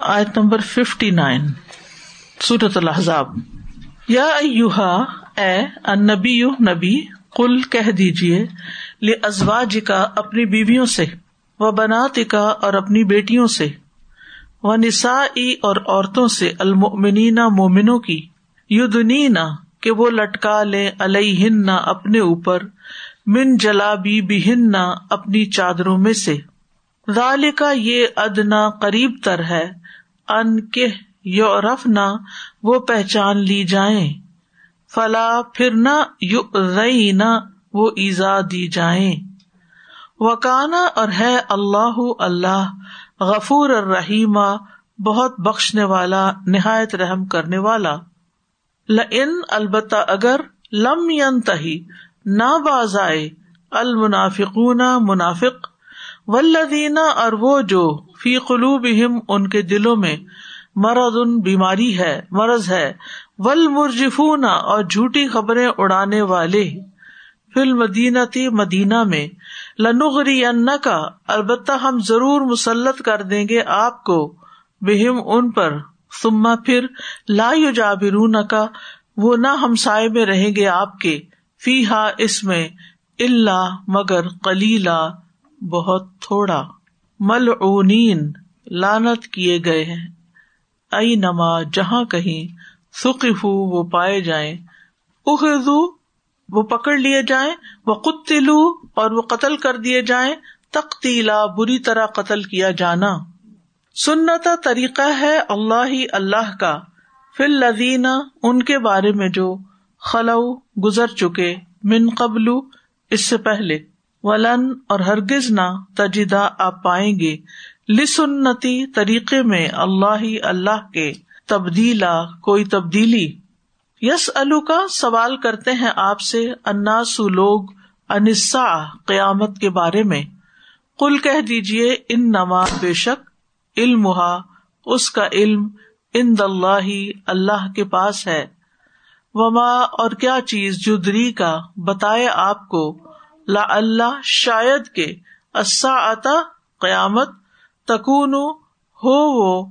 آیت number fifty nine سورت الحضاب یا اے نبی نبی کل کہہ دیجیے ازواج کا اپنی بیویوں سے و بنات کا اور اپنی بیٹیوں سے و نسا اور عورتوں سے المنینا مومنوں کی، یدنینا، کہ وہ لٹکا لے الہن اپنے اوپر، من جلابی بہن اپنی چادروں میں سے۔ رال کا یہ ادنا قریب تر ہے۔ ان کے یورف نہ وہ پہچان لی جائیں۔ فلا پھر نہ یو نہ وہ ایزا دی جائیں۔ وکانا اور ہے اللہ اللہ غفور الرحیمہ بہت بخشنے والا، نہایت رحم کرنے والا۔ لن البتہ اگر لم تہی نہ باز آئے، المنافقون منافق۔ ولدینہ اور وہ جو فی قلوب ان کے دلوں میں مرد ان بیماری ہے، مرض ہے۔ ول مرجفون اور جھوٹی خبریں اڑانے والے۔ فل مدینہ تی مدینہ میں۔ لنغری کا البتہ ہم ضرور مسلط کر دیں گے آپ کو بہم ان پر۔ سما پھر لا جابرون کا وہ نہ ہم سائے میں رہیں گے آپ کے۔ فی ہا اس میں اللہ مگر کلیلہ بہت تھوڑا ملعونین لانت کیے گئے ہیں۔ ائی نما جہاں کہیں سقف وہ پائے جائیں۔ اخذو وہ پکڑ لیے جائیں۔ وہ قتلو اور وہ قتل کر دیے جائیں۔ تختیلا بری طرح قتل کیا جانا۔ سنتا طریقہ ہے اللہ ہی اللہ کا۔ فل لذینہ ان کے بارے میں جو خلو گزر چکے من قبل اس سے پہلے۔ ولن اور ہرگز نہ تجدہ آپ پائیں گے۔ لسنتی طریقے میں اللہ ہی اللہ کے تبدیلا کوئی تبدیلی۔ یس الو کا سوال کرتے ہیں آپ سے اناسو لوگ انسا قیامت کے بارے میں۔ کل کہہ دیجیے ان نما بے شک علم اس کا علم ان اللہ اللہ کے پاس ہے۔ وما اور کیا چیز جدری کا بتائے آپ کو۔ لا اللہ شاید کے آتا قیامت تکون ہو وہ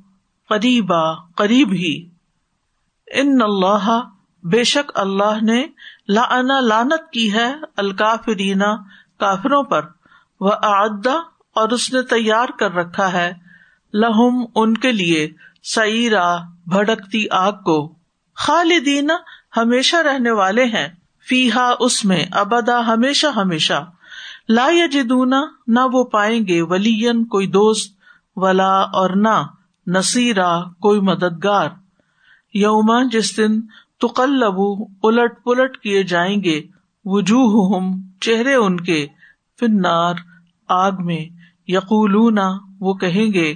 قریبا، قریب ہی۔ ان اللہ، بے شک اللہ نے لا لانت کی ہے الکافرینا کافروں پر۔ وہ آدا اور اس نے تیار کر رکھا ہے۔ لہم، ان کے لیے سعرا بھڑکتی آگ کو۔ خالدین ہمیشہ رہنے والے ہیں۔ فی اس میں ابدا، ہمیشہ ہمیشہ۔ لا جدونا نہ وہ پائیں گے ولین کوئی دوست، ولا اور نہ نصیرا کوئی مددگار۔ یوما جس دن تقلبو، الٹ پلٹ کیے جائیں گے وجوہ چہرے ان کے فنار آگ میں۔ یقولونا وہ کہیں گے،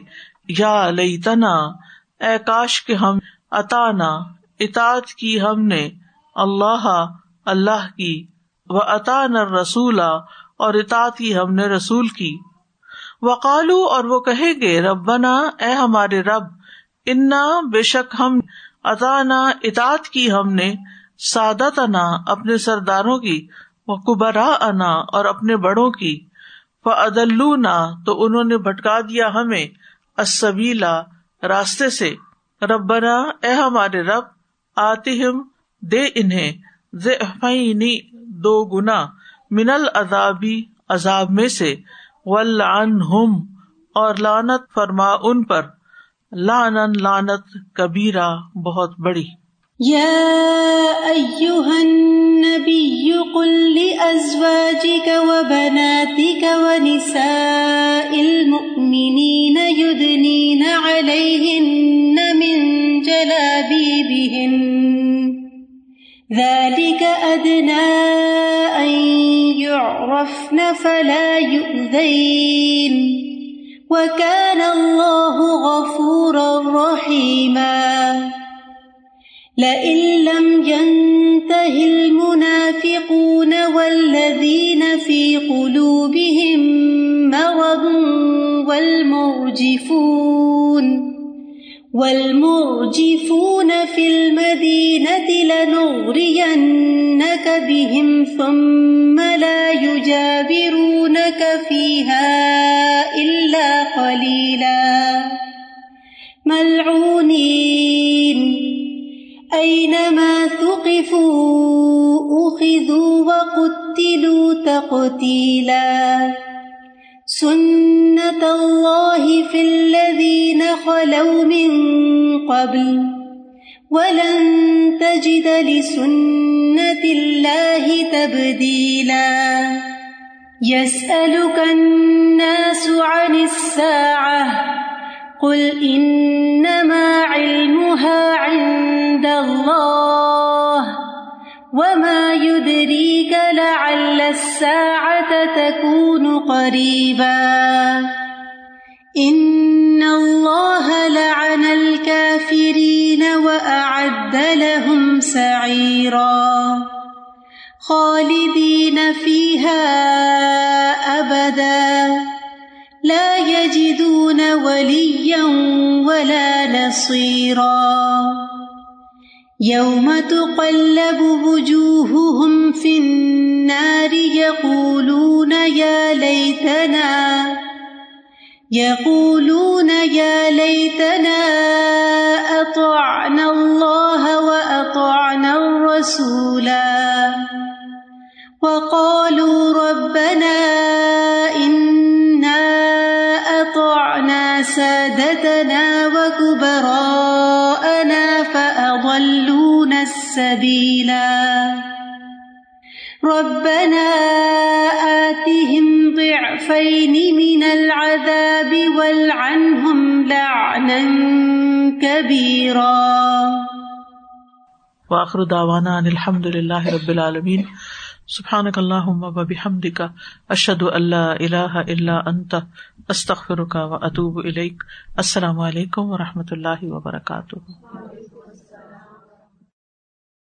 یا لئی تنا اے کاش کے ہم، اتانا اطاط کی ہم نے، اللہ اللہ کی وہ عطا نر رسولا اور اطاط کی ہم نے رسول کی۔ وقالو اور وہ کہیں گے، ربنا، اے ہمارے رب، انا، بے شک ہم اطانا اطاط کی ہم نے سادت انا اپنے سرداروں کی وہ کبرا انا اور اپنے بڑوں کی۔ وہ ادلونا تو انہوں نے بھٹکا دیا ہمیں اسبیلا راستے سے۔ ربنا، اے ہمارے رب آتی ہم دے انہیں۔ دو گنا منل ازابی عذاب میں سے، ولعنہم اور لانت فرما ان پر۔ لان لانت کبیرا بہت بڑی۔ یا النبی قل لأزواجك وبناتك ونساء أدنى أن يعرفن فلا يؤذين وكان الله غفورا رحيما لئن لم ينته المنافقون والذين في قلوبهم مرض والمرجفون والمرجفون في المدينة لنغرينك بهم ثم لا يجابرونك فيها إلا قليلا. ملعونين. أينما ثقفوا أخذوا وقتلوا تقتيلا. سنة الله في الذين خلوا من قبل ولن تجد لسنة الله تبديلا. يسألك الناس عن الساعة، قل إنما علمها عند الله، وما يدريك لعل الساعة تكون قريبا. إن الله لعن الكافرين وأعد لهم سعيرا. خالدين فيها أبداً. لا يجدون وليا ولا نصيرا. يوم تقلب وجوههم في النار يقولون يا ليتنا يقولون يا ليتنا أطعنا الله وأطعنا الرسولا وقالوا ربنا إنا أطعنا سادتنا فأضلونا السبيلا ربنا آتهم ضعفين من العذاب والعنهم لعنا كبيرا. وآخر دعوانا عن الحمد لله رب العالمين سبحانك اللهم وبحمدك اشهد ان لا اله الا انت. استغفرك واتوب اليك السلام علیکم و رحمۃ اللہ وبرکاتہ.